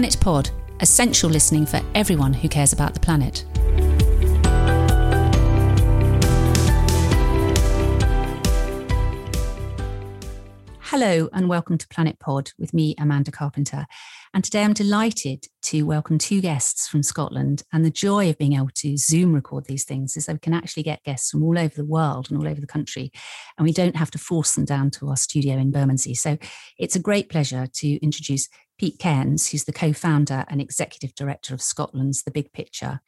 Planet Pod, essential listening for everyone who cares about the planet. Hello and welcome to Planet Pod with me, Amanda Carpenter. And today I'm delighted to welcome two guests from Scotland. And the joy of being able to Zoom record these things is that we can actually get guests from all over the world and all over the country. And we don't have to force them down to our studio in Bermondsey. So it's a great pleasure to introduce Pete Cairns, who's the co founder and executive director of Scotland's The Big Picture.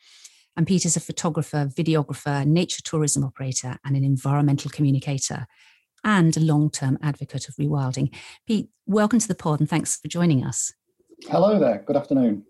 And Pete is a photographer, videographer, nature tourism operator, and an environmental communicator and a long term advocate of rewilding. Pete, welcome to the pod and thanks for joining us. Hello there. Good afternoon.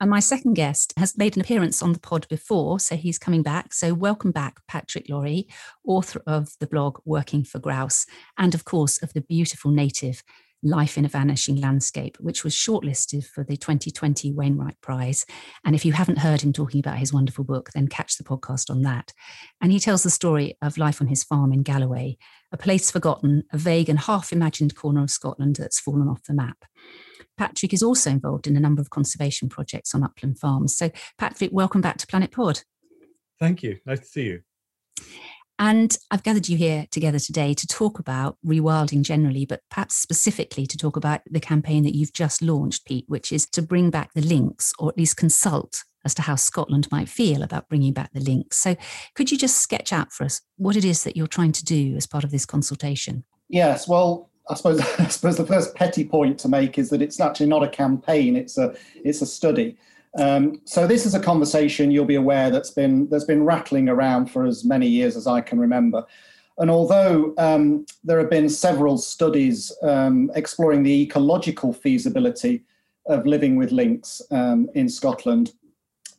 And my second guest has made an appearance on the pod before, so he's coming back. So, welcome back, Patrick Laurie, author of the blog Working for Grouse, and of course, of the beautiful native Life in a Vanishing Landscape, which was shortlisted for the 2020 Wainwright Prize. And if you haven't heard him talking about his wonderful book, then catch the podcast on that. And he tells the story of life on his farm in Galloway, a place forgotten, a vague and half imagined corner of Scotland that's fallen off the map. Patrick is also involved in a number of conservation projects on upland farms. So, Patrick, welcome back to Planet Pod. Thank you. Nice to see you. And I've gathered you here together today to talk about rewilding generally, but perhaps specifically to talk about the campaign that you've just launched, Pete, which is to bring back the lynx, or at least consult as to how Scotland might feel about bringing back the lynx. So, could you just sketch out for us what it is that you're trying to do as part of this consultation? Yes, well, I suppose I suppose the first petty point to make is that it's actually not a campaign; it's a it's a study. Um, so this is a conversation you'll be aware that's been that's been rattling around for as many years as I can remember. And although um, there have been several studies um, exploring the ecological feasibility of living with lynx um, in Scotland,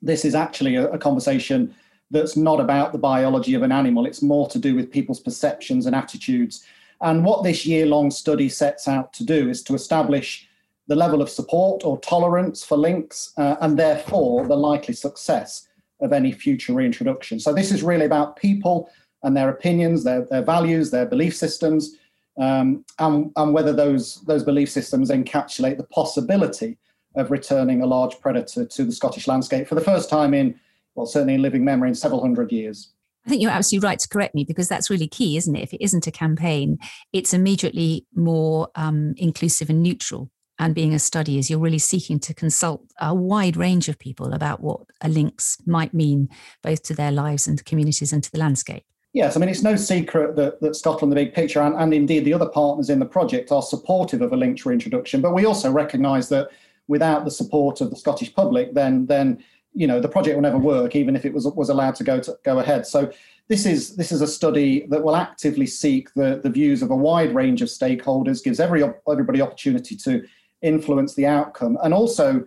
this is actually a, a conversation that's not about the biology of an animal. It's more to do with people's perceptions and attitudes. And what this year long study sets out to do is to establish the level of support or tolerance for lynx, uh, and therefore the likely success of any future reintroduction. So this is really about people and their opinions, their, their values, their belief systems, um, and, and whether those, those belief systems encapsulate the possibility of returning a large predator to the Scottish landscape for the first time in, well, certainly in living memory in several hundred years. I think you're absolutely right to correct me because that's really key, isn't it? If it isn't a campaign, it's immediately more um, inclusive and neutral and being a study is you're really seeking to consult a wide range of people about what a lynx might mean both to their lives and communities and to the landscape. Yes, I mean, it's no secret that, that Scotland, the big picture, and, and indeed the other partners in the project are supportive of a lynx reintroduction. But we also recognise that without the support of the Scottish public, then then you know the project will never work, even if it was was allowed to go to go ahead. So this is this is a study that will actively seek the, the views of a wide range of stakeholders, gives every everybody opportunity to influence the outcome, and also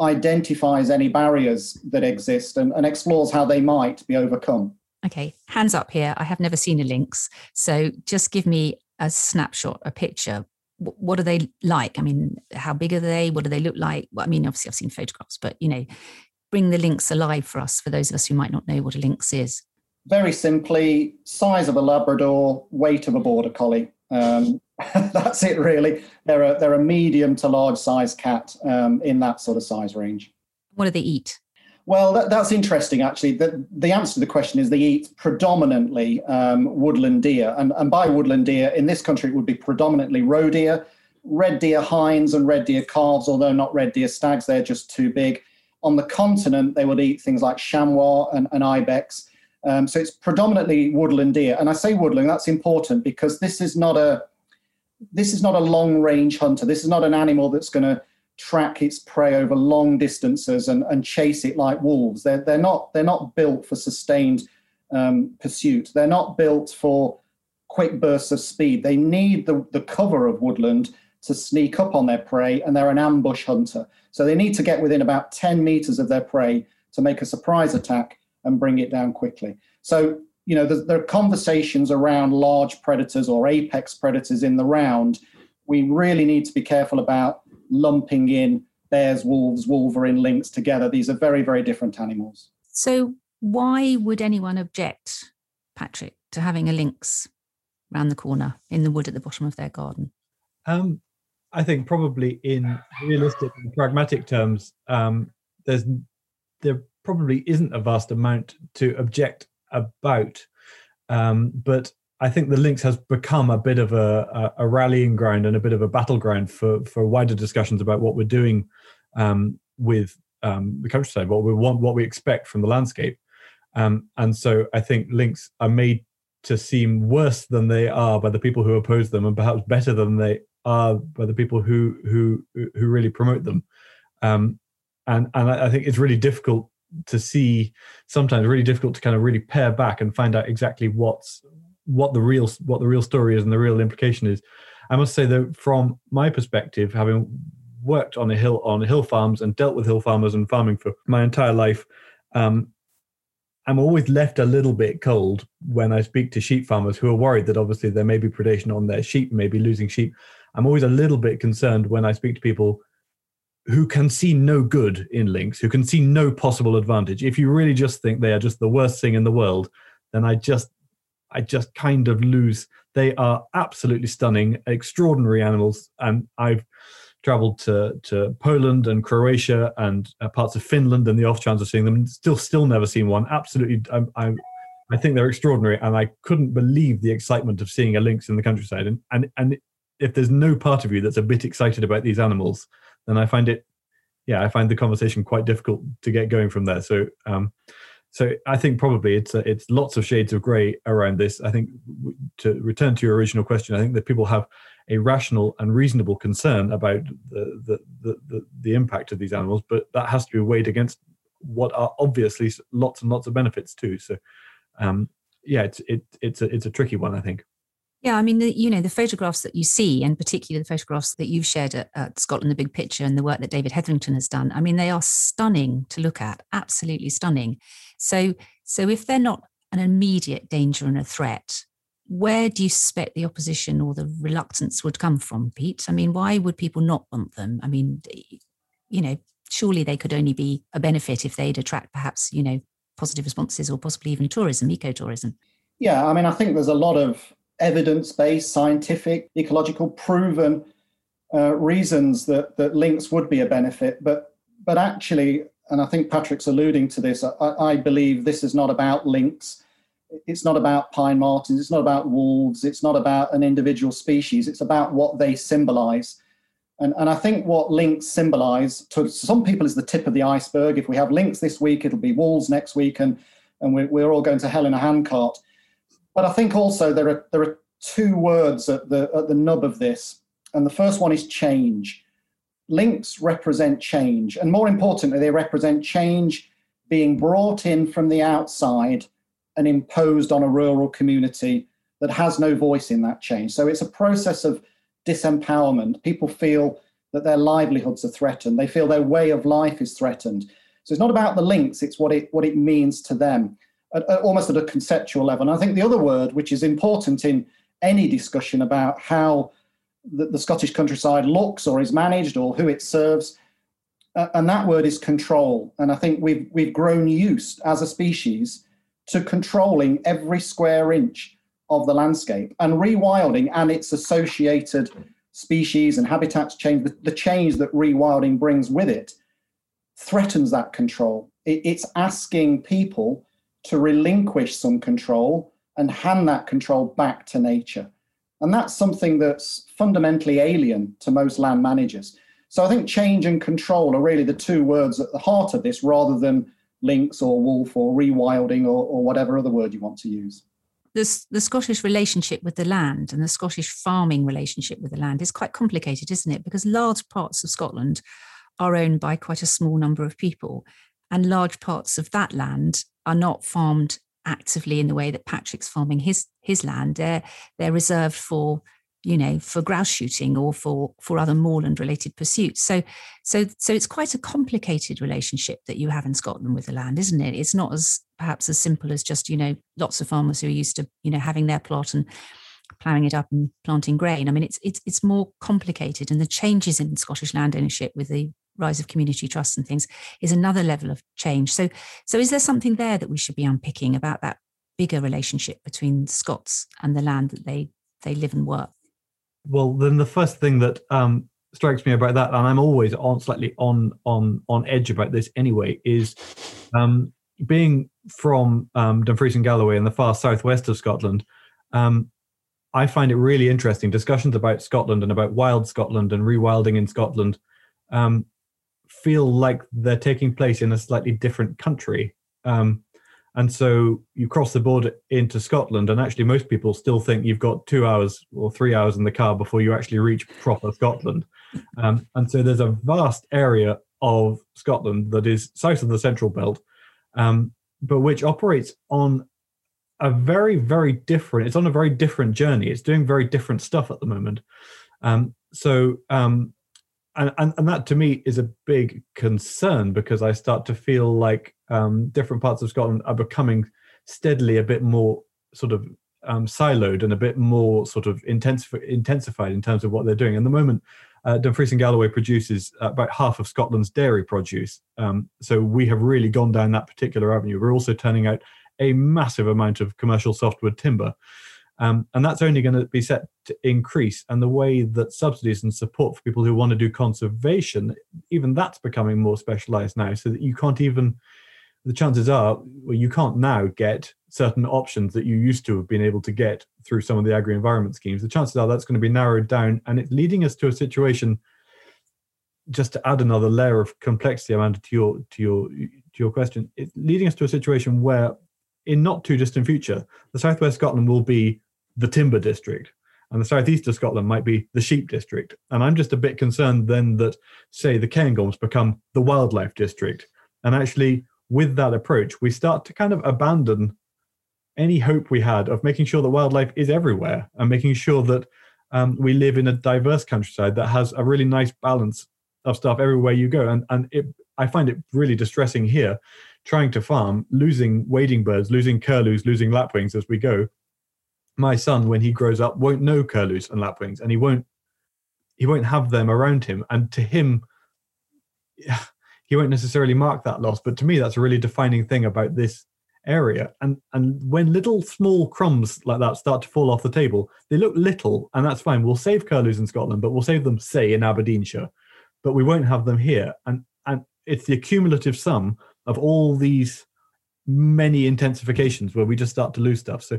identifies any barriers that exist and, and explores how they might be overcome. Okay, hands up here. I have never seen a lynx. So just give me a snapshot, a picture. What are they like? I mean, how big are they? What do they look like? Well, I mean, obviously, I've seen photographs, but you know, bring the lynx alive for us, for those of us who might not know what a lynx is. Very simply, size of a Labrador, weight of a Border Collie. Um, that's it, really. They're a, they're a medium to large size cat um, in that sort of size range. What do they eat? Well, that, that's interesting, actually. The, the answer to the question is they eat predominantly um, woodland deer. And, and by woodland deer, in this country, it would be predominantly roe deer, red deer hinds, and red deer calves, although not red deer stags, they're just too big. On the continent, they would eat things like chamois and, and ibex. Um, so it's predominantly woodland deer. And I say woodland, that's important because this is not a this is not a long range hunter. This is not an animal that's going to track its prey over long distances and, and chase it like wolves. They're, they're not they're not built for sustained um, pursuit. They're not built for quick bursts of speed. They need the, the cover of woodland to sneak up on their prey, and they're an ambush hunter. So they need to get within about 10 meters of their prey to make a surprise attack and bring it down quickly. So you know, there are conversations around large predators or apex predators in the round. We really need to be careful about lumping in bears, wolves, wolverine, lynx together. These are very, very different animals. So, why would anyone object, Patrick, to having a lynx round the corner in the wood at the bottom of their garden? Um, I think probably in realistic and pragmatic terms, um, there's there probably isn't a vast amount to object about, um, but I think the lynx has become a bit of a, a, rallying ground and a bit of a battleground for for wider discussions about what we're doing um, with um, the countryside, what we want, what we expect from the landscape. Um, and so I think lynx are made to seem worse than they are by the people who oppose them, and perhaps better than they are by the people who who who really promote them. Um, and and I think it's really difficult to see sometimes really difficult to kind of really pare back and find out exactly what's what the real what the real story is and the real implication is. I must say that from my perspective, having worked on a hill on hill farms and dealt with hill farmers and farming for my entire life, um, I'm always left a little bit cold when I speak to sheep farmers who are worried that obviously there may be predation on their sheep, maybe losing sheep. I'm always a little bit concerned when I speak to people who can see no good in lynx, who can see no possible advantage. If you really just think they are just the worst thing in the world, then I just I just kind of lose. They are absolutely stunning, extraordinary animals, and I've traveled to to Poland and Croatia and uh, parts of Finland and the off chance of seeing them. Still, still never seen one. Absolutely, I, I, I think they're extraordinary, and I couldn't believe the excitement of seeing a lynx in the countryside. And and and if there's no part of you that's a bit excited about these animals, then I find it, yeah, I find the conversation quite difficult to get going from there. So. Um, so I think probably it's uh, it's lots of shades of grey around this. I think to return to your original question, I think that people have a rational and reasonable concern about the, the, the, the, the impact of these animals, but that has to be weighed against what are obviously lots and lots of benefits too. So, um, yeah, it's it, it's a it's a tricky one, I think. Yeah, I mean, the, you know, the photographs that you see, and particularly the photographs that you've shared at, at, Scotland, the Big Picture, and the work that David Hetherington has done. I mean, they are stunning to look at, absolutely stunning. So, so if they're not an immediate danger and a threat, where do you suspect the opposition or the reluctance would come from, Pete? I mean, why would people not want them? I mean, you know, surely they could only be a benefit if they'd attract perhaps, you know, positive responses or possibly even tourism, ecotourism. Yeah, I mean, I think there's a lot of evidence based, scientific, ecological, proven uh, reasons that, that lynx would be a benefit. But, but actually, and I think Patrick's alluding to this, I, I believe this is not about lynx it's not about pine martens, it's not about wolves, it's not about an individual species, it's about what they symbolize. And, and I think what lynx symbolize to some people is the tip of the iceberg. If we have lynx this week, it'll be wolves next week, and, and we're, we're all going to hell in a handcart. But I think also there are, there are two words at the, at the nub of this. And the first one is change. Lynx represent change. And more importantly, they represent change being brought in from the outside and imposed on a rural community that has no voice in that change. So it's a process of disempowerment. People feel that their livelihoods are threatened. They feel their way of life is threatened. So it's not about the lynx, it's what it, what it means to them, at, at, almost at a conceptual level. And I think the other word, which is important in any discussion about how the, the Scottish countryside looks or is managed or who it serves, uh, and that word is control. And I think we've, we've grown used as a species to controlling every square inch of the landscape and rewilding and its associated species and habitats change, the, the change that rewilding brings with it threatens that control. It, it's asking people to relinquish some control and hand that control back to nature. And that's something that's fundamentally alien to most land managers. So I think change and control are really the two words at the heart of this rather than lynx or wolf or rewilding or, or whatever other word you want to use. The Scottish relationship with the land and the Scottish farming relationship with the land is quite complicated, isn't it? Because large parts of Scotland are owned by quite a small number of people, and large parts of that land are not farmed actively in the way that Patrick's farming his his land. They're they're reserved for you know for grouse shooting or for for other moorland related pursuits. So so so it's quite a complicated relationship that you have in scotland with the land isn't it? It's not as perhaps as simple as just you know lots of farmers who are used to you know having their plot and ploughing it up and planting grain. I mean it's it's it's more complicated and the changes in scottish land ownership with the rise of community trusts and things is another level of change so so is there something there that we should be unpicking about that bigger relationship between scots and the land that they they live and work well, then the first thing that um, strikes me about that, and I'm always on slightly on on on edge about this anyway, is um, being from um, Dumfries and Galloway in the far southwest of Scotland. Um, I find it really interesting discussions about Scotland and about wild Scotland and rewilding in Scotland um, feel like they're taking place in a slightly different country. Um, and so you cross the border into Scotland, and actually, most people still think you've got two hours or three hours in the car before you actually reach proper Scotland. Um, and so there's a vast area of Scotland that is south of the Central Belt, um, but which operates on a very, very different. It's on a very different journey. It's doing very different stuff at the moment. Um, so um, and, and, and that to me is a big concern because I start to feel like um, different parts of Scotland are becoming steadily a bit more sort of um, siloed and a bit more sort of intensif- intensified in terms of what they're doing. And the moment, uh, Dumfries and Galloway produces about half of Scotland's dairy produce. Um, so we have really gone down that particular avenue. We're also turning out a massive amount of commercial softwood timber. Um, and that's only going to be set to increase. And the way that subsidies and support for people who want to do conservation, even that's becoming more specialized now, so that you can't even, the chances are, well, you can't now get certain options that you used to have been able to get through some of the agri environment schemes. The chances are that's going to be narrowed down. And it's leading us to a situation, just to add another layer of complexity, Amanda, to your, to your, to your question, it's leading us to a situation where in not too distant future, the southwest Scotland will be the timber district and the southeast of Scotland might be the sheep district. And I'm just a bit concerned then that, say, the Cairngorms become the wildlife district. And actually, with that approach, we start to kind of abandon any hope we had of making sure that wildlife is everywhere and making sure that um, we live in a diverse countryside that has a really nice balance of stuff everywhere you go. And and it, I find it really distressing here, trying to farm, losing wading birds, losing curlews, losing lapwings as we go, my son when he grows up won't know curlews and lapwings and he won't he won't have them around him. And to him he won't necessarily mark that loss. But to me that's a really defining thing about this area. And and when little small crumbs like that start to fall off the table they look little and that's fine. We'll save curlews in scotland but we'll save them say in aberdeenshire. But we won't have them here. And and it's the accumulative sum of all these many intensifications where we just start to lose stuff. So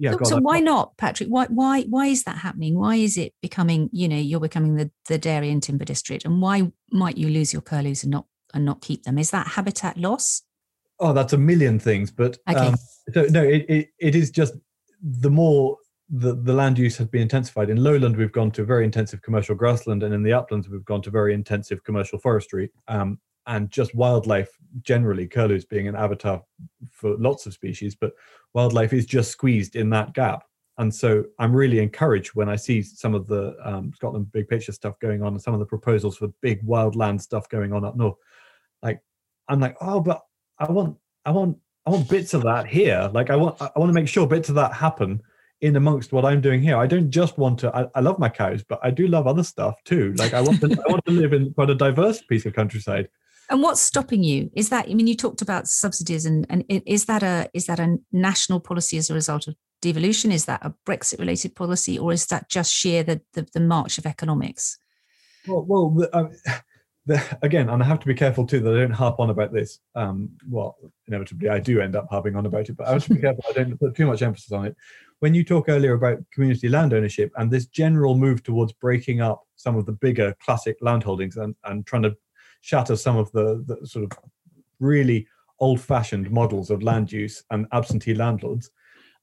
yeah. So, so why not, Patrick? Why why why is that happening? Why is it becoming? You know, you're becoming the the dairy and timber district, and why might you lose your curlews and not and not keep them? Is that habitat loss? Oh, that's a million things, but okay. um, so no, it, it it is just the more the, the land use has been intensified. In lowland, we've gone to very intensive commercial grassland, and in the uplands, we've gone to very intensive commercial forestry. Um, and just wildlife generally, curlews being an avatar for lots of species, but wildlife is just squeezed in that gap. And so I'm really encouraged when I see some of the um, Scotland big picture stuff going on and some of the proposals for big wildland stuff going on up north. Like, I'm like, oh, but I want, I want, I want bits of that here. Like, I want, I want to make sure bits of that happen in amongst what I'm doing here. I don't just want to. I, I love my cows, but I do love other stuff too. Like, I want to, I want to live in quite a diverse piece of countryside. And what's stopping you? Is that I mean you talked about subsidies and and is that a is that a national policy as a result of devolution? Is that a Brexit related policy, or is that just sheer the the, the march of economics? Well, well, the, um, the, again, and I have to be careful too that I don't harp on about this. Um, well, inevitably I do end up harping on about it, but I have to be careful I don't put too much emphasis on it. When you talk earlier about community land ownership and this general move towards breaking up some of the bigger classic landholdings and, and trying to shatter some of the, the sort of really old-fashioned models of land use and absentee landlords.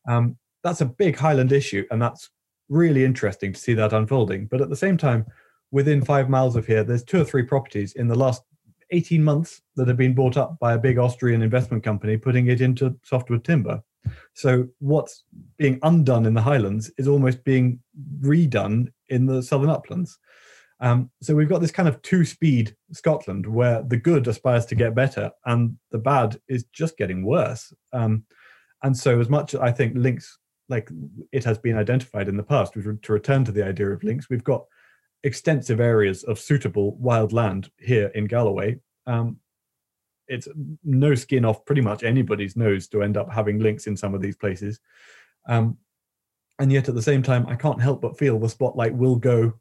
Um, that's a big Highland issue, and that's really interesting to see that unfolding. But at the same time, within five miles of here, there's two or three properties in the last 18 months that have been bought up by a big Austrian investment company, putting it into softwood timber. So what's being undone in the Highlands is almost being redone in the southern uplands. Um, so we've got this kind of two-speed Scotland where the good aspires to get better and the bad is just getting worse. Um, and so, as much as I think lynx, like it has been identified in the past, to return to the idea of lynx, we've got extensive areas of suitable wild land here in Galloway. Um, it's no skin off pretty much anybody's nose to end up having lynx in some of these places. Um, and yet at the same time, I can't help but feel the spotlight will go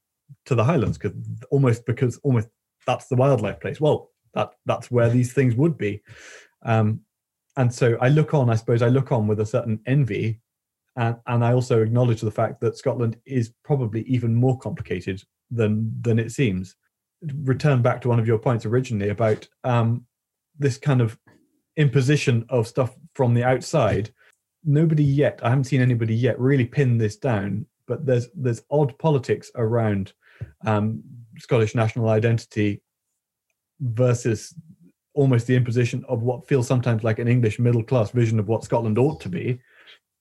to the highlands because almost because almost that's the wildlife place. Well, that that's where these things would be. Um, and so I look on, I suppose I look on with a certain envy. And, and I also acknowledge the fact that Scotland is probably even more complicated than than it seems. Return back to one of your points originally about um, this kind of imposition of stuff from the outside. Nobody yet, I haven't seen anybody yet really pin this down, but there's there's odd politics around um, Scottish national identity versus almost the imposition of what feels sometimes like an English middle class vision of what Scotland ought to be.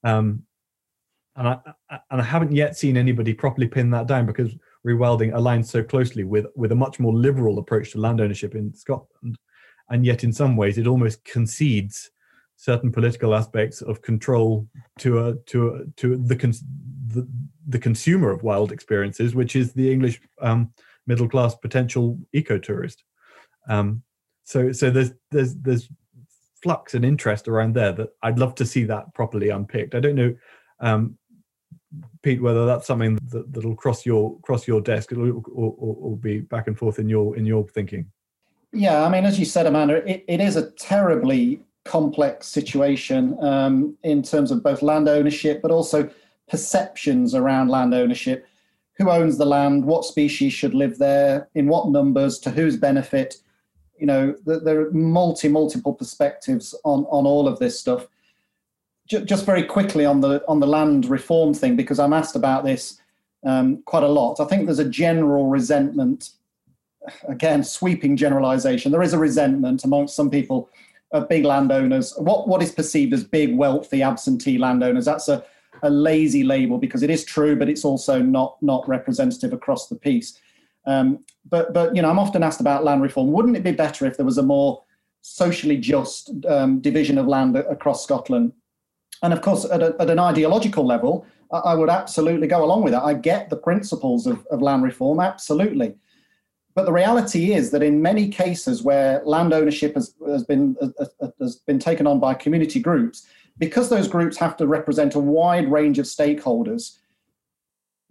Um, and I and I haven't yet seen anybody properly pin that down because rewilding aligns so closely with with a much more liberal approach to land ownership in Scotland, and yet in some ways it almost concedes certain political aspects of control to a to a, to the, the, the consumer of wild experiences, which is the English um, middle class potential ecotourist. Um, so so there's there's there's flux and interest around there that I'd love to see that properly unpicked. I don't know, um, Pete, whether that's something that, that'll cross your cross your desk or, or, or, be back and forth in your in your thinking. Yeah, I mean, as you said, Amanda, it, it is a terribly complex situation um, in terms of both land ownership, but also perceptions around land ownership. Who owns the land? What species should live there? In what numbers? To whose benefit? you know, there are multi multiple perspectives on on all of this stuff. Just very quickly on the on the land reform thing, because I'm asked about this um, quite a lot. I think there's a general resentment. Again, sweeping generalisation. There is a resentment amongst some people of big landowners. What what is perceived as big, wealthy, absentee landowners? That's a a lazy label because it is true, but it's also not not representative across the piece. Um, but but you know, I'm often asked about land reform. Wouldn't it be better if there was a more socially just um, division of land across Scotland? And of course, at, a, at an ideological level, I, I, would absolutely go along with that. I get the principles of, of land reform, absolutely. But the reality is that in many cases where land ownership has, has been has been taken on by community groups, because those groups have to represent a wide range of stakeholders,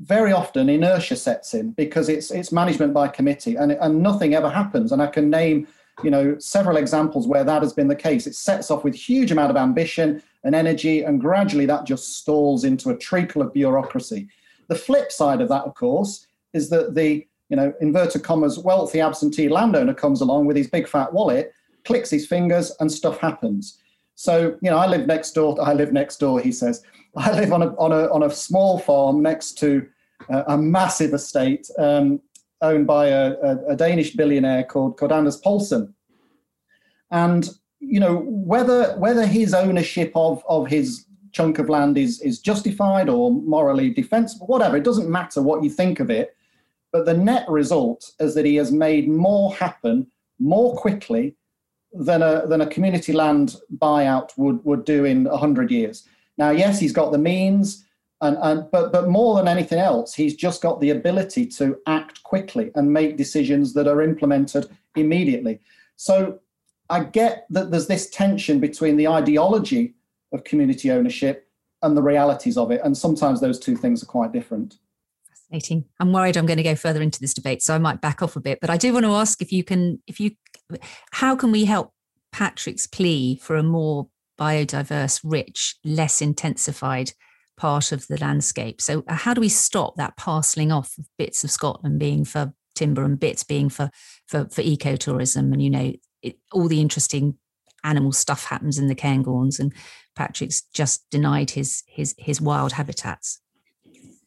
very often inertia sets in because it's it's management by committee and, and nothing ever happens. And I can name you know several examples where that has been the case. It sets off with huge amount of ambition and energy, and gradually that just stalls into a treacle of bureaucracy. The flip side of that, of course, is that the you know inverted commas wealthy absentee landowner comes along with his big fat wallet, clicks his fingers, and stuff happens. So you know, I live next door. I live next door. He says I live on a on a on a small farm next to uh, a massive estate um, owned by a, a, a, Danish billionaire called, called Anders Povlsen. And you know whether whether his ownership of of his chunk of land is is justified or morally defensible, whatever. It doesn't matter what you think of it. But the net result is that he has made more happen more quickly than a than a community land buyout would would do in hundred years. Now, yes, he's got the means, and, and but but more than anything else, he's just got the ability to act quickly and make decisions that are implemented immediately. So I get that there's this tension between the ideology of community ownership and the realities of it, and sometimes those two things are quite different. Fascinating. I'm worried I'm going to go further into this debate, so I might back off a bit. But I do want to ask if you can, if you, how can we help Patrick's plea for a more biodiverse, rich, less intensified part of the landscape. So, uh, how do we stop that parceling off of bits of Scotland being for timber and bits being for for, for ecotourism? And you know, it, all the interesting animal stuff happens in the Cairngorms, and Patrick's just denied his his his wild habitats.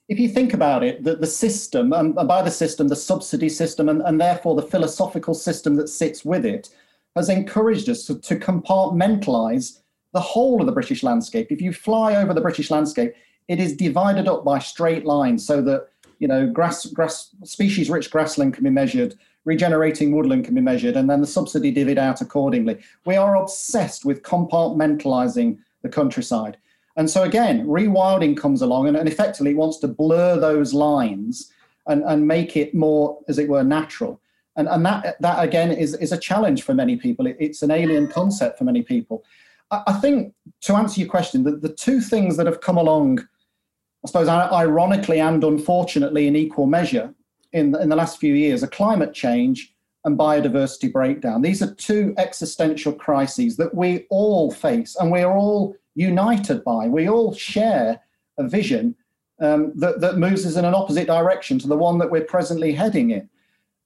If you think about it, the, the system, um, and by the system, the subsidy system, and, and therefore the philosophical system that sits with it, has encouraged us to, to compartmentalize the whole of the British landscape. If you fly over the British landscape, it is divided up by straight lines so that you know grass grass species rich grassland can be measured regenerating woodland can be measured and then the subsidy divvied out accordingly we are obsessed with compartmentalizing the countryside and so again rewilding comes along and, and effectively wants to blur those lines and, and make it more as it were natural. And, and that that again is, is a challenge for many people. It, it's an alien concept for many people. I think to answer your question, the, the two things that have come along, I suppose, ironically and unfortunately in equal measure, in, in the last few years are climate change and biodiversity breakdown. These are two existential crises that we all face and we're all united by. We all share a vision um, that, that moves us in an opposite direction to the one that we're presently heading in.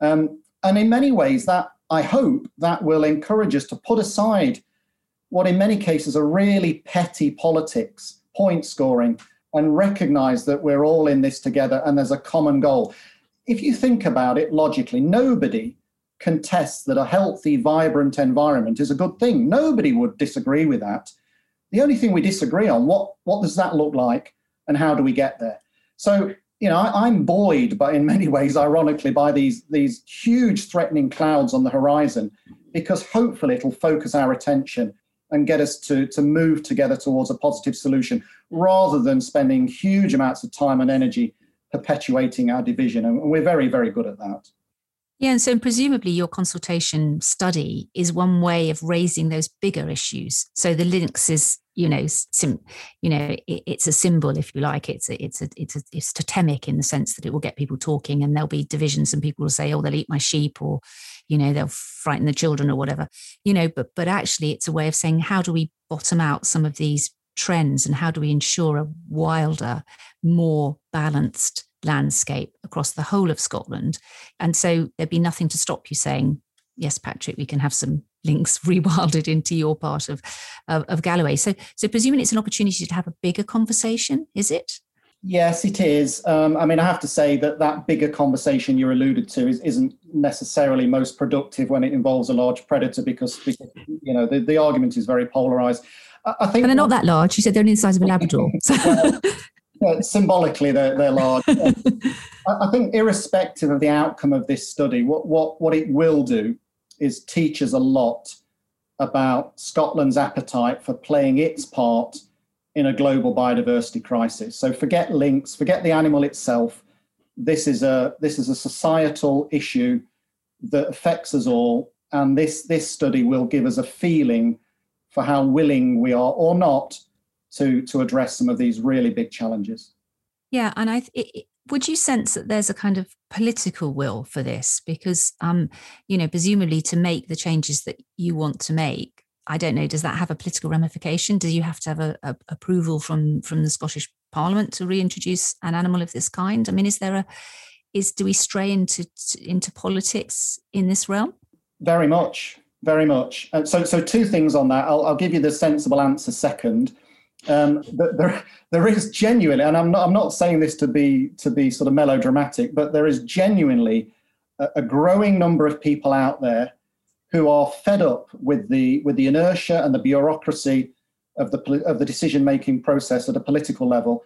Um, and in many ways, that I hope that will encourage us to put aside what, in many cases, are really petty politics, point scoring, and recognize that we're all in this together and there's a common goal. If you think about it logically, nobody contests that a healthy, vibrant environment is a good thing. Nobody would disagree with that. The only thing we disagree on, what, what does that look like and how do we get there? So, you know, I, am buoyed, but in many ways, ironically, by these, these huge threatening clouds on the horizon, because hopefully it'll focus our attention and get us to, to move together towards a positive solution rather than spending huge amounts of time and energy perpetuating our division. And we're very, very good at that. Yeah, and so presumably your consultation study is one way of raising those bigger issues. So the lynx is, you know, sim, you know, it, it's a symbol, if you like. It's a, it's a, it's a, it's totemic in the sense that it will get people talking, and there'll be divisions, and people will say, "Oh, they'll eat my sheep," or, you know, they'll frighten the children, or whatever. You know, but but actually, it's a way of saying, how do we bottom out some of these trends, and how do we ensure a wilder, more balanced landscape across the whole of Scotland. And so there'd be nothing to stop you saying, yes, Patrick, we can have some lynx rewilded into your part of, of, of Galloway. So, so presuming it's an opportunity to have a bigger conversation, is it? Yes, it is. Um, I mean, I have to say that that bigger conversation you alluded to is, isn't necessarily most productive when it involves a large predator because, because you know the, the argument is very polarized. I think, and they're not that large. You said they're only the size of a Labrador. Well, yeah, symbolically they're, they're large. I think irrespective of the outcome of this study, what, what, what it will do is teach us a lot about Scotland's appetite for playing its part in a global biodiversity crisis. So forget lynx, forget the animal itself. This is a this is a societal issue that affects us all, and this this study will give us a feeling for how willing we are or not to to address some of these really big challenges. Yeah, and I it, would you sense that there's a kind of political will for this? Because um you know presumably to make the changes that you want to make i don't know does that have a political ramification? Do you have to have a, a approval from from the scottish parliament to reintroduce an animal of this kind? I mean is there a is do we stray into into politics in this realm? Very much very much. And so so two things on that. I'll, I'll give you the sensible answer second um, there, there is genuinely, and I'm not, I'm not saying this to be to be sort of melodramatic, but there is genuinely a, a growing number of people out there who are fed up with the with the inertia and the bureaucracy of the of the decision making process at a political level,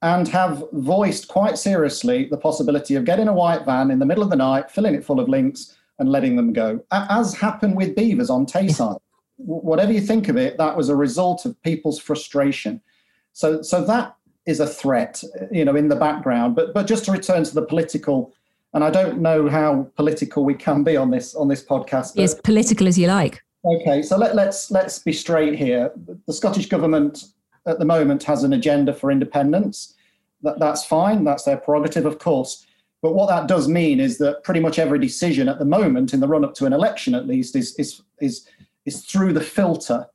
and have voiced quite seriously the possibility of getting a white van in the middle of the night, filling it full of lynx, and letting them go, as happened with beavers on Tayside whatever you think of it, that was a result of people's frustration. So, so that is a threat, you know, in the background. But, but just to return to the political, and I don't know how political we can be on this on this podcast. As political as you like. Okay, so let, let's let's be straight here. The Scottish government at the moment has an agenda for independence. That, that's fine. That's their prerogative, of course. But what that does mean is that pretty much every decision at the moment, in the run up to an election at least, is is is is through the filter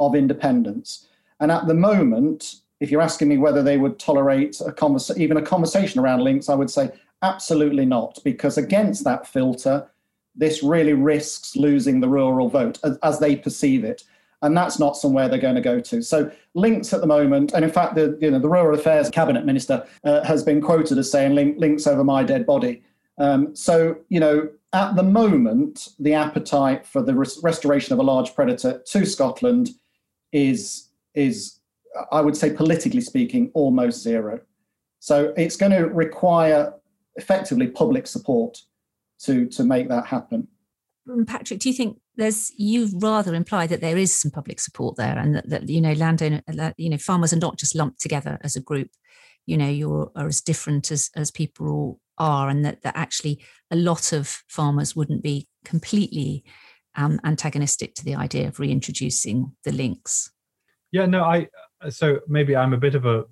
of independence. And at the moment, if you're asking me whether they would tolerate a convers- even a conversation around lynx, I would say absolutely not, because against that filter, this really risks losing the rural vote as, as they perceive it. And that's not somewhere they're going to go to. So lynx at the moment, and in fact, the you know the rural affairs cabinet minister uh, has been quoted as saying lynx over my dead body. Um, so you know at the moment, the appetite for the res- restoration of a large predator to Scotland is is I would say politically speaking almost zero. So it's going to require effectively public support to to make that happen. Mm, Patrick, do you think there's you've rather implied that there is some public support there, and that, that you know landowner, you know farmers are not just lumped together as a group. You know, you are as different as as people are, and that, that actually a lot of farmers wouldn't be completely um, antagonistic to the idea of reintroducing the lynx. Yeah, no, I so maybe I'm a bit of a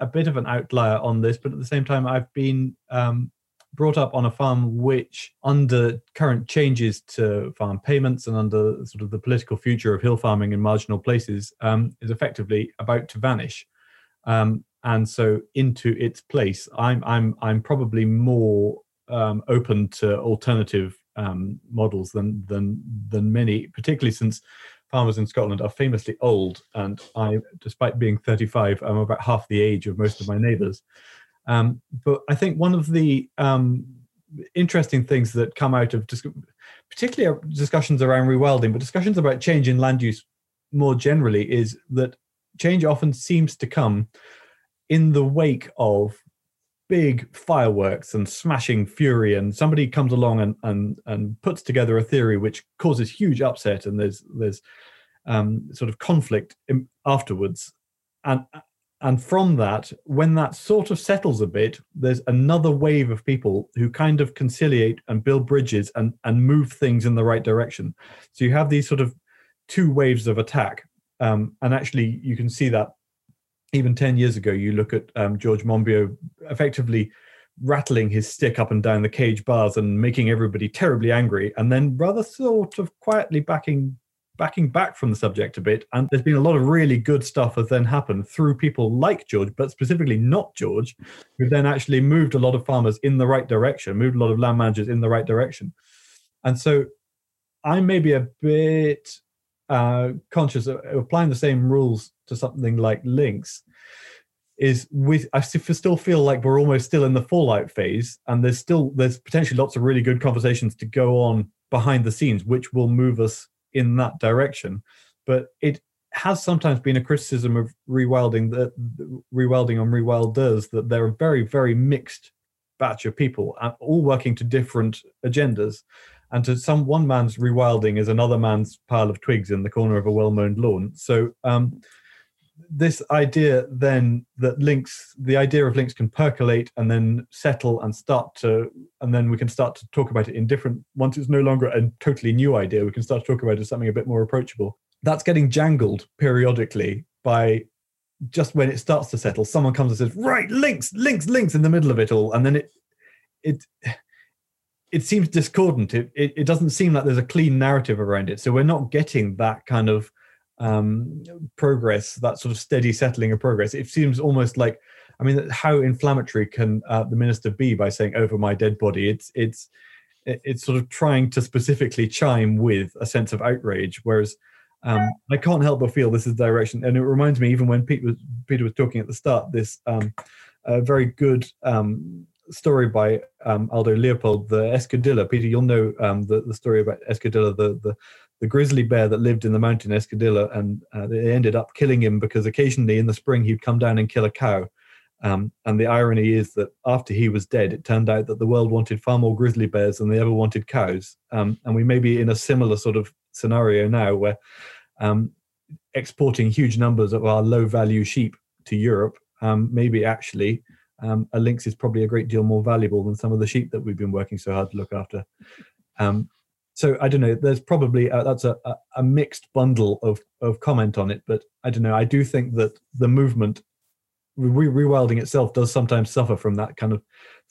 a bit of an outlier on this, but at the same time, I've been um, brought up on a farm which, under current changes to farm payments and under sort of the political future of hill farming in marginal places, um, is effectively about to vanish. Um, and so, into its place, I'm I'm I'm probably more um, open to alternative um, models than than than many, particularly since farmers in Scotland are famously old, and I, despite being 35, I'm about half the age of most of my neighbours. Um, but I think one of the um, interesting things that come out of dis- particularly discussions around rewilding, but discussions about change in land use more generally, is that change often seems to come in the wake of big fireworks and smashing fury and somebody comes along and and and puts together a theory which causes huge upset and there's there's um, sort of conflict afterwards. And and from that when that sort of settles a bit there's another wave of people who kind of conciliate and build bridges and and move things in the right direction. So you have these sort of two waves of attack um, and actually you can see that even 10 years ago, you look at um, George Monbiot effectively rattling his stick up and down the cage bars and making everybody terribly angry, and then rather sort of quietly backing backing back from the subject a bit. And there's been a lot of really good stuff has then happened through people like George, but specifically not George, who then actually moved a lot of farmers in the right direction, moved a lot of land managers in the right direction. And so I may be a bit uh, conscious of applying the same rules to something like lynx is we I still feel like we're almost still in the fallout phase, and there's still there's potentially lots of really good conversations to go on behind the scenes, which will move us in that direction. But it has sometimes been a criticism of rewilding that rewilding on rewilders that they're a very very mixed batch of people, all working to different agendas and to some one man's rewilding is another man's pile of twigs in the corner of a well-mown lawn. So um, this idea then that lynx, the idea of lynx can percolate and then settle and start to, and then we can start to talk about it in different. Once it's no longer a totally new idea, we can start to talk about it as something a bit more approachable. That's getting jangled periodically by just when it starts to settle. Someone comes and says, "Right, lynx, lynx, lynx," in the middle of it all, and then it, it it seems discordant. It, it, it doesn't seem like there's a clean narrative around it. So we're not getting that kind of um, progress, that sort of steady settling of progress. It seems almost like, I mean, how inflammatory can uh, the minister be by saying "over my dead body"? It's it's it's sort of trying to specifically chime with a sense of outrage, whereas. Um, I can't help but feel this is the direction, and it reminds me even when Pete was Peter was talking at the start. This um, very good um, story by um, Aldo Leopold, the Escudilla. Peter, you'll know um, the, the story about Escudilla, the, the, the grizzly bear that lived in the mountain Escudilla, and uh, they ended up killing him because occasionally in the spring he'd come down and kill a cow. Um, and the irony is that after he was dead, it turned out that the world wanted far more grizzly bears than they ever wanted cows. Um, and we may be in a similar sort of scenario now where um, exporting huge numbers of our low value sheep to Europe um, maybe actually um, a lynx is probably a great deal more valuable than some of the sheep that we've been working so hard to look after. Um, so I don't know. There's probably a, that's a, a, mixed bundle of of comment on it, but I don't know. I do think that the movement, re- rewilding itself, does sometimes suffer from that kind of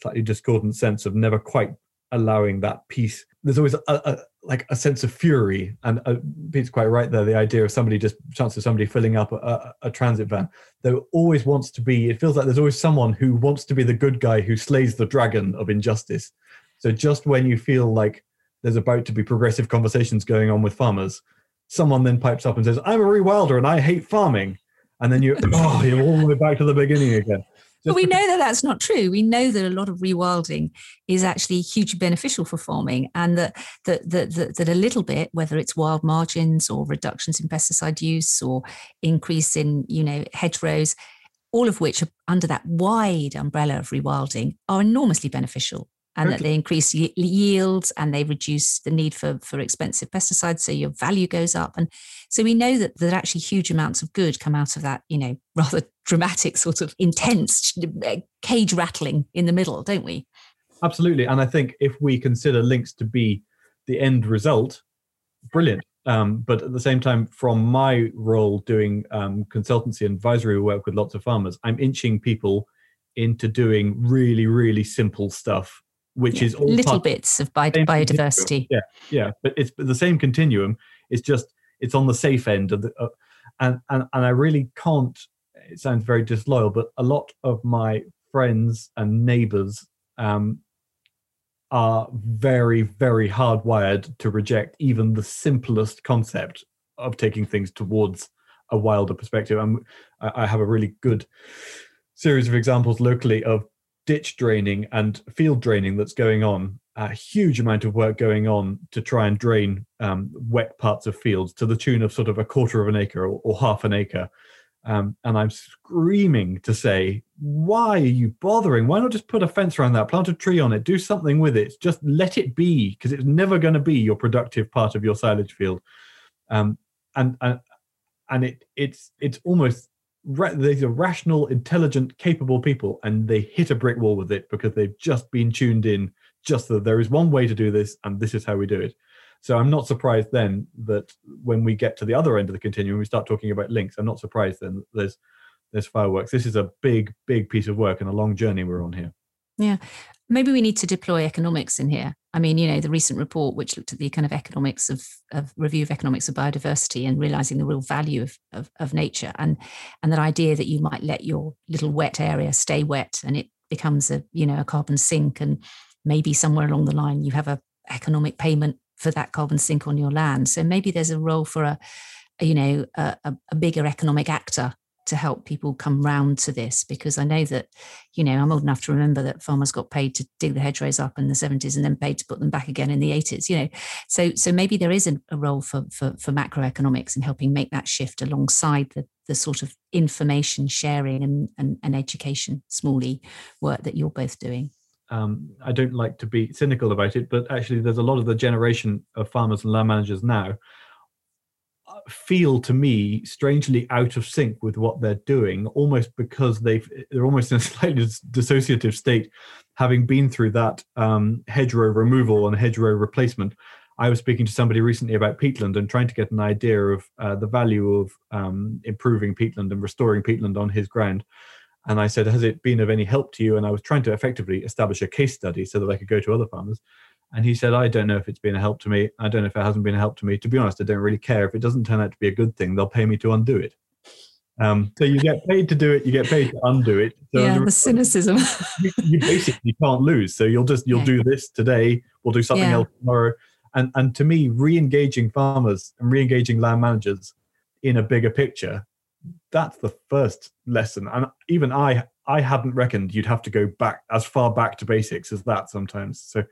slightly discordant sense of never quite allowing that peace. There's always a, a like a sense of fury, and uh, Pete's quite right there. The idea of somebody just chance of somebody filling up a, a, a, transit van. There always wants to be. It feels like there's always someone who wants to be the good guy who slays the dragon of injustice. So just when you feel like there's about to be progressive conversations going on with farmers, someone then pipes up and says, "I'm a rewilder and I hate farming," and then you oh you're all the way back to the beginning again but we know that that's not true. We know that a lot of rewilding is actually hugely beneficial for farming, and that that, that that that a little bit, whether it's wild margins or reductions in pesticide use or increase in you know hedgerows, all of which are under that wide umbrella of rewilding, are enormously beneficial and that they increase yields and they reduce the need for, for expensive pesticides so your value goes up. And so we know that that actually huge amounts of good come out of that you know rather dramatic sort of intense uh, cage rattling in the middle don't we? Absolutely. And i think if we consider lynx to be the end result brilliant. Um, but at the same time from my role doing um, consultancy and advisory work with lots of farmers i'm inching people into doing really really simple stuff which yeah. is all little bits of bi- biodiversity. Yeah, yeah, but it's the same continuum. It's just it's on the safe end of the, uh, and and and I really can't. It sounds very disloyal, but a lot of my friends and neighbours um, are very very hardwired to reject even the simplest concept of taking things towards a wilder perspective. And I have a really good series of examples locally of ditch draining and field draining that's going on a huge amount of work going on to try and drain um, wet parts of fields to the tune of sort of a quarter of an acre or, or half an acre. Um, and i'm screaming to say why are you bothering? Why not just put a fence around that plant a tree on it do something with it just let it be because it's never going to be your productive part of your silage field. Um, and, and and it it's it's almost these are rational, intelligent, capable people, and they hit a brick wall with it because they've just been tuned in. Just that there is one way to do this, and this is how we do it. So I'm not surprised then that when we get to the other end of the continuum, we start talking about lynx. I'm not surprised then there's there's fireworks. This is a big, big piece of work and a long journey we're on here. Yeah, maybe we need to deploy economics in here. I mean, you know, the recent report which looked at the kind of economics of, of review of economics of biodiversity and realizing the real value of, of, of nature and and that idea that you might let your little wet area stay wet and it becomes a you know a carbon sink and maybe somewhere along the line you have a economic payment for that carbon sink on your land. So maybe there's a role for a, a you know a, a bigger economic actor to help people come round to this because I know that, you know, I'm old enough to remember that farmers got paid to dig the hedgerows up in the 70s and then paid to put them back again in the 80s, you know. So so maybe there is a, role for, for for macroeconomics in helping make that shift alongside the the sort of information sharing and, and, and education smally work that you're both doing. Um, I don't like to be cynical about it, but actually, there's a lot of the generation of farmers and land managers now feel to me strangely out of sync with what they're doing almost because they've they're almost in a slightly dissociative state. Having been through that um, hedgerow removal and hedgerow replacement i was speaking to somebody recently about peatland and trying to get an idea of uh, the value of um, improving peatland and restoring peatland on his ground. And i said has it been of any help to you? And i was trying to effectively establish a case study so that i could go to other farmers and he said, I don't know if it's been a help to me. I don't know if it hasn't been a help to me. To be honest, I don't really care. If it doesn't turn out to be a good thing, they'll pay me to undo it. Um, so you get paid to do it, you get paid to undo it. So yeah, the cynicism. you, you, basically can't lose. So you'll just you'll yeah. do this today. We'll do something yeah. else tomorrow. And and to me, re-engaging farmers and re-engaging land managers in a bigger picture, that's the first lesson. And even I I hadn't reckoned you'd have to go back as far back to basics as that sometimes. So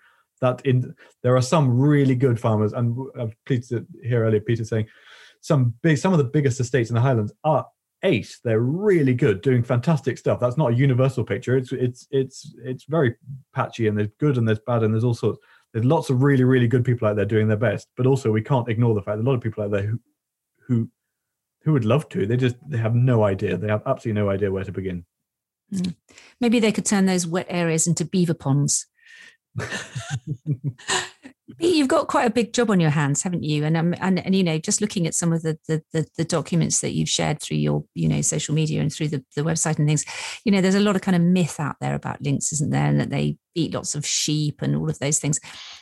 that in there are some really good farmers, and I'm pleased to hear earlier Peter saying some big, some of the biggest estates in the Highlands are ace. They're really good, doing fantastic stuff. That's not a universal picture. It's it's it's it's very patchy, and there's good and there's bad, and there's all sorts. There's lots of really really good people out there doing their best, but also we can't ignore the fact that a lot of people out there who who who would love to. They just they have no idea. They have absolutely no idea where to begin. Mm. Maybe they could turn those wet areas into beaver ponds You've got quite a big job on your hands, haven't you? And um, and and you know, just looking at some of the, the the, the documents that you've shared through your you know social media and through the, the website and things, you know, there's a lot of kind of myth out there about lynx, isn't there? And that they eat lots of sheep and all of those things.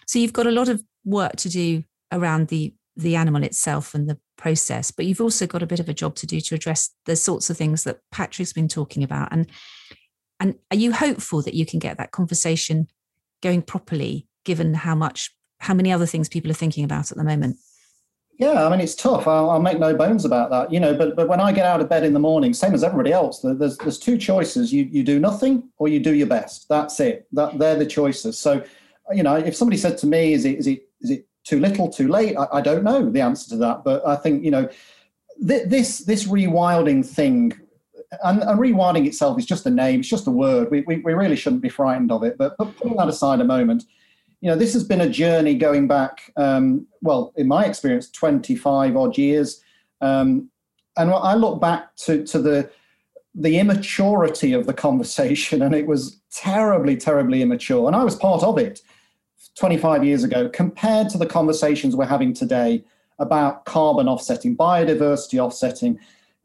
So you've got a lot of work to do around the the animal itself and the process, but you've also got a bit of a job to do to address the sorts of things that Patrick's been talking about. And and are you hopeful that you can get that conversation going properly, given how much, how many other things people are thinking about at the moment? Yeah, I mean it's tough. I'll, I'll, make no bones about that. You know, but but when I get out of bed in the morning, same as everybody else, there's there's two choices. You you do nothing or you do your best. That's it. That they're the choices. So, you know, if somebody said to me, "Is it is it is it too little, too late?" I, I don't know the answer to that. But I think you know, th- this this rewilding thing and, and, rewilding itself is just a name, it's just a word. We, we, we really shouldn't be frightened of it. But, but putting that aside a moment, you know, this has been a journey going back, um, well, in my experience, 25 odd years. Um, and I look back to, to the, the immaturity of the conversation, and it was terribly, terribly immature. And I was part of it 25 years ago, compared to the conversations we're having today about carbon offsetting, biodiversity offsetting,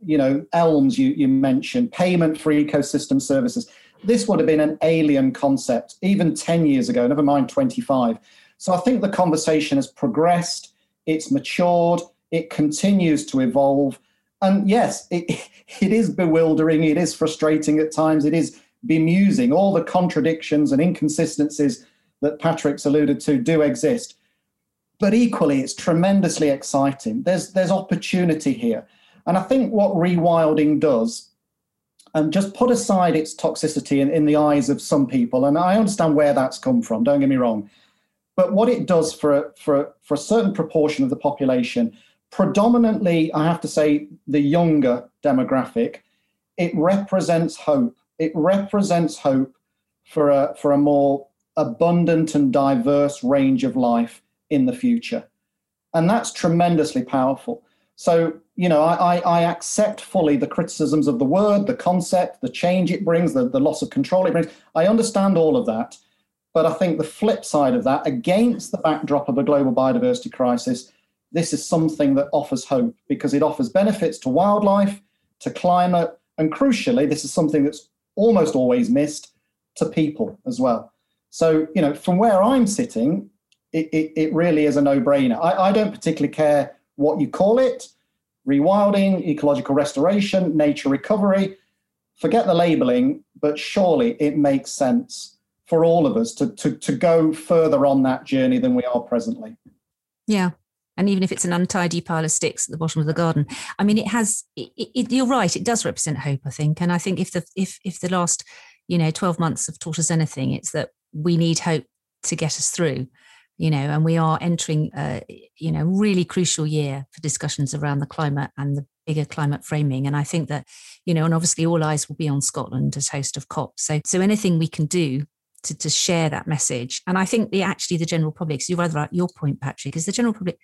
you know, ELMS you, you mentioned, payment for ecosystem services. this would have been an alien concept even 10 years ago, never mind 25. So I think the conversation has progressed, it's matured, it continues to evolve. And yes, it, it is bewildering, it is frustrating at times, it is bemusing. All the contradictions and inconsistencies that Patrick's alluded to do exist. But equally, it's tremendously exciting. There's, there's opportunity here. And I think what rewilding does, and just put aside its toxicity in, in the eyes of some people, and I understand where that's come from, don't get me wrong. But what it does for a, for, a, for a certain proportion of the population, predominantly, I have to say, the younger demographic, it represents hope. It represents hope for a, for a more abundant and diverse range of life in the future. And that's tremendously powerful. So, you know, I, I, accept fully the criticisms of the word, the concept, the change it brings, the, the loss of control it brings. I understand all of that. But I think the flip side of that, against the backdrop of a global biodiversity crisis, this is something that offers hope because it offers benefits to wildlife, to climate, and crucially, this is something that's almost always missed to people as well. So, you know, from where I'm sitting, it, it, it really is a no brainer. I, I don't particularly care what you call it rewilding, ecological restoration, nature recovery. Forget the labeling, but surely it makes sense for all of us to, to, to go further on that journey than we are presently. Yeah. And even if it's an untidy pile of sticks at the bottom of the garden, I mean, it has. It, it, you're right; it does represent hope. I think, and I think if the if if the last, you know, twelve months have taught us anything, it's that we need hope to get us through you know, and we are entering a, you know, really crucial year for discussions around the climate and the bigger climate framing. And I think that, you know, and obviously all eyes will be on Scotland as host of COP. So, so anything we can do to, to share that message. And I think the actually the general public, so you're rather at your point, Patrick, is the general public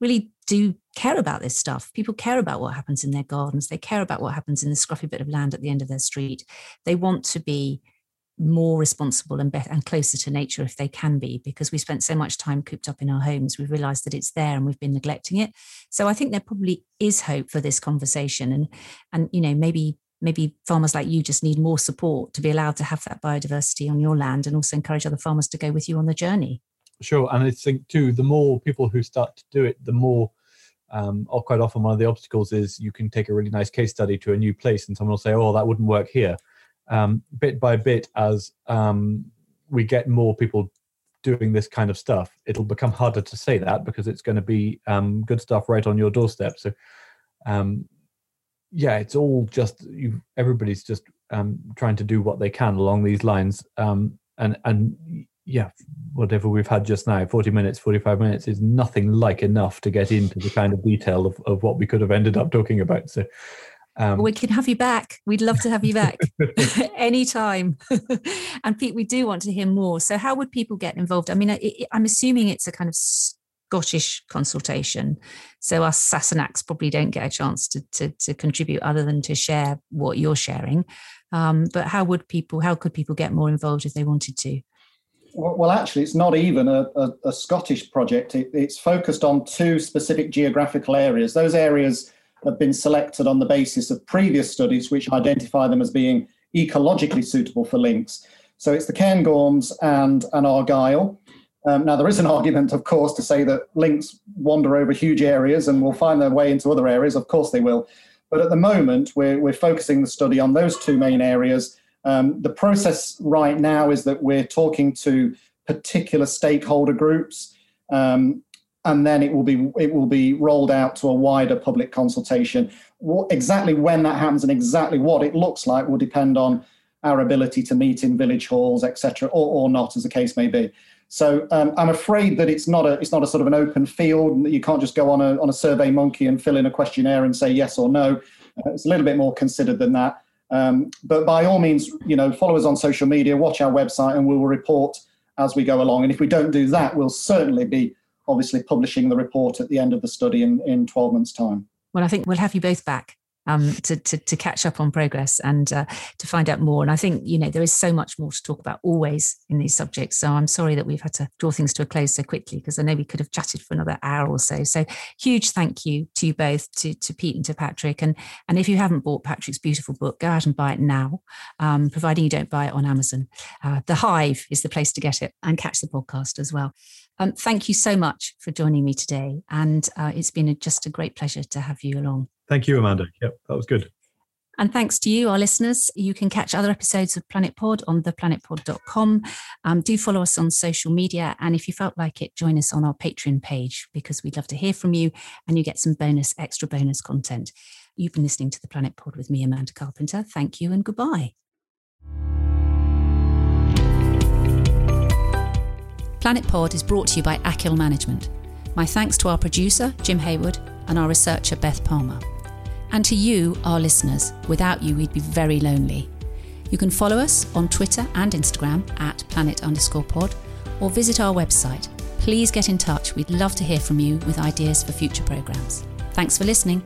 really do care about this stuff. People care about what happens in their gardens. They care about what happens in the scruffy bit of land at the end of their street. They want to be more responsible and better and closer to nature if they can be because we spent so much time cooped up in our homes. We've realized that it's there and we've been neglecting it. So i think there probably is hope for this conversation and and you know maybe maybe farmers like you just need more support to be allowed to have that biodiversity on your land and also encourage other farmers to go with you on the journey. Sure and i think too the more people who start to do it the more um, or quite often one of the obstacles is you can take a really nice case study to a new place and someone will say oh that wouldn't work here um, bit by bit as um, we get more people doing this kind of stuff, it'll become harder to say that because it's going to be um, good stuff right on your doorstep. So, um, yeah, it's all just. Everybody's just um, trying to do what they can along these lines, um, and and yeah, whatever we've had just now, forty minutes, forty-five minutes, is nothing like enough to get into the kind of detail of, of what we could have ended up talking about. So, um, we can have you back. We'd love to have you back anytime. and Pete, we do want to hear more. So, how would people get involved? I mean, it, I'm assuming it's a kind of Scottish consultation. So, us Sassenachs probably don't get a chance to, to, to contribute other than to share what you're sharing. Um, but how would people, how could people get more involved if they wanted to? Well, actually, it's not even a, a, a Scottish project. It, it's focused on two specific geographical areas. Those areas have been selected on the basis of previous studies which identify them as being ecologically suitable for lynx. So it's the Cairngorms and, and Argyll. Um, now, there is an argument, of course, to say that lynx wander over huge areas and will find their way into other areas. Of course, they will. But at the moment, we're, we're focusing the study on those two main areas. Um, the process right now is that we're talking to particular stakeholder groups. Um, and then it will be it will be rolled out to a wider public consultation. What, exactly when that happens and exactly what it looks like will depend on our ability to meet in village halls, etc., or, or not, as the case may be. So um, I'm afraid that it's not a it's not a sort of an open field. And that you can't just go on a on a Survey Monkey and fill in a questionnaire and say yes or no. Uh, it's a little bit more considered than that. Um, but by all means, you know, follow us on social media, watch our website, and we'll report as we go along. And if we don't do that, we'll certainly be obviously publishing the report at the end of the study in, in 12 months' time. Well, I think we'll have you both back um, to, to, to catch up on progress and uh, to find out more. And I think you know there is so much more to talk about always in these subjects. So I'm sorry that we've had to draw things to a close so quickly because I know we could have chatted for another hour or so. So huge thank you to you both, to to Pete and to Patrick. And and if you haven't bought Patrick's beautiful book, go out and buy it now, um, providing you don't buy it on Amazon. Uh, the Hive is the place to get it and catch the podcast as well. Um, thank you so much for joining me today. And uh, it's been a, just a great pleasure to have you along. Thank you, Amanda. Yep, that was good. And thanks to you, our listeners. You can catch other episodes of Planet Pod on theplanetpod.com. Um, do follow us on social media. And if you felt like it, join us on our Patreon page because we'd love to hear from you and you get some bonus, extra bonus content. You've been listening to the Planet Pod with me, Amanda Carpenter. Thank you and goodbye. Planet Pod is brought to you by Akil Management. My thanks to our producer, Jim Hayward, and our researcher, Beth Palmer. And to you, our listeners. Without you, we'd be very lonely. You can follow us on Twitter and Instagram at planet underscore pod or visit our website. Please get in touch. We'd love to hear from you with ideas for future programmes. Thanks for listening.